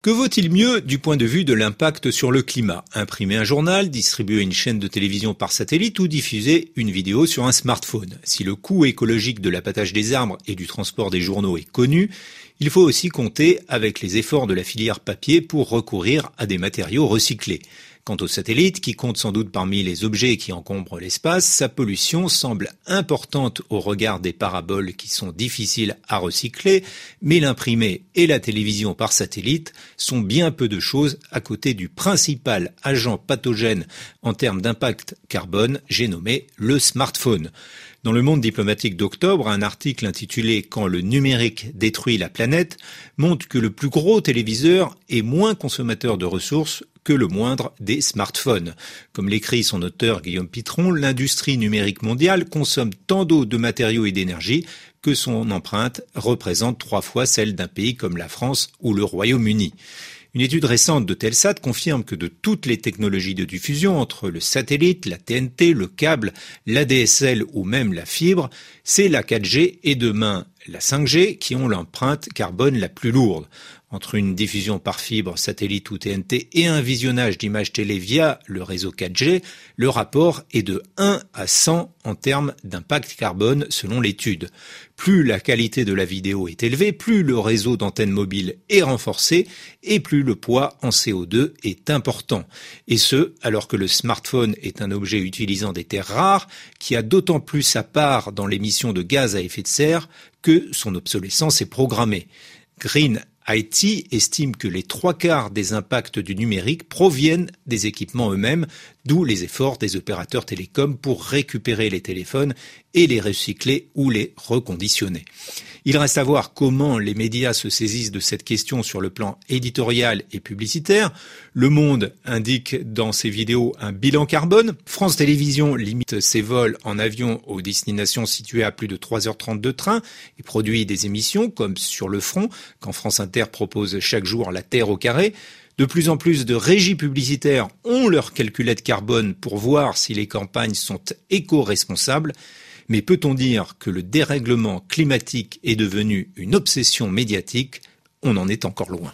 Que vaut-il mieux du point de vue de l'impact sur le climat? Imprimer un journal, distribuer une chaîne de télévision par satellite ou diffuser une vidéo sur un smartphone? Si le coût écologique de l'appâtage des arbres et du transport des journaux est connu, il faut aussi compter avec les efforts de la filière papier pour recourir à des matériaux recyclés. Quant au satellite, qui compte sans doute parmi les objets qui encombrent l'espace, sa pollution semble importante au regard des paraboles qui sont difficiles à recycler, mais l'imprimé et la télévision par satellite sont bien peu de choses à côté du principal agent pathogène en termes d'impact carbone, j'ai nommé le smartphone. Dans le monde diplomatique d'octobre, un article intitulé Quand le numérique détruit la planète montre que le plus gros téléviseur est moins consommateur de ressources que le moindre des smartphones. Comme l'écrit son auteur Guillaume Pitron, l'industrie numérique mondiale consomme tant d'eau, de matériaux et d'énergie que son empreinte représente trois fois celle d'un pays comme la France ou le Royaume-Uni. Une étude récente de Telsat confirme que de toutes les technologies de diffusion, entre le satellite, la TNT, le câble, l'ADSL ou même la fibre, c'est la 4G et demain la 5G qui ont l'empreinte carbone la plus lourde entre une diffusion par fibre, satellite ou TNT et un visionnage d'images télé via le réseau 4G, le rapport est de 1 à 100 en termes d'impact carbone selon l'étude. Plus la qualité de la vidéo est élevée, plus le réseau d'antennes mobiles est renforcé et plus le poids en CO2 est important. Et ce, alors que le smartphone est un objet utilisant des terres rares qui a d'autant plus sa part dans l'émission de gaz à effet de serre son obsolescence est programmée. Green Haïti estime que les trois quarts des impacts du numérique proviennent des équipements eux-mêmes, d'où les efforts des opérateurs télécoms pour récupérer les téléphones et les recycler ou les reconditionner. Il reste à voir comment les médias se saisissent de cette question sur le plan éditorial et publicitaire. Le Monde indique dans ses vidéos un bilan carbone. France Télévisions limite ses vols en avion aux destinations situées à plus de 3h30 de train et produit des émissions comme sur le front quand France Inter propose chaque jour la Terre au carré. De plus en plus de régies publicitaires ont leur calculette carbone pour voir si les campagnes sont éco-responsables. Mais peut-on dire que le dérèglement climatique est devenu une obsession médiatique? On en est encore loin.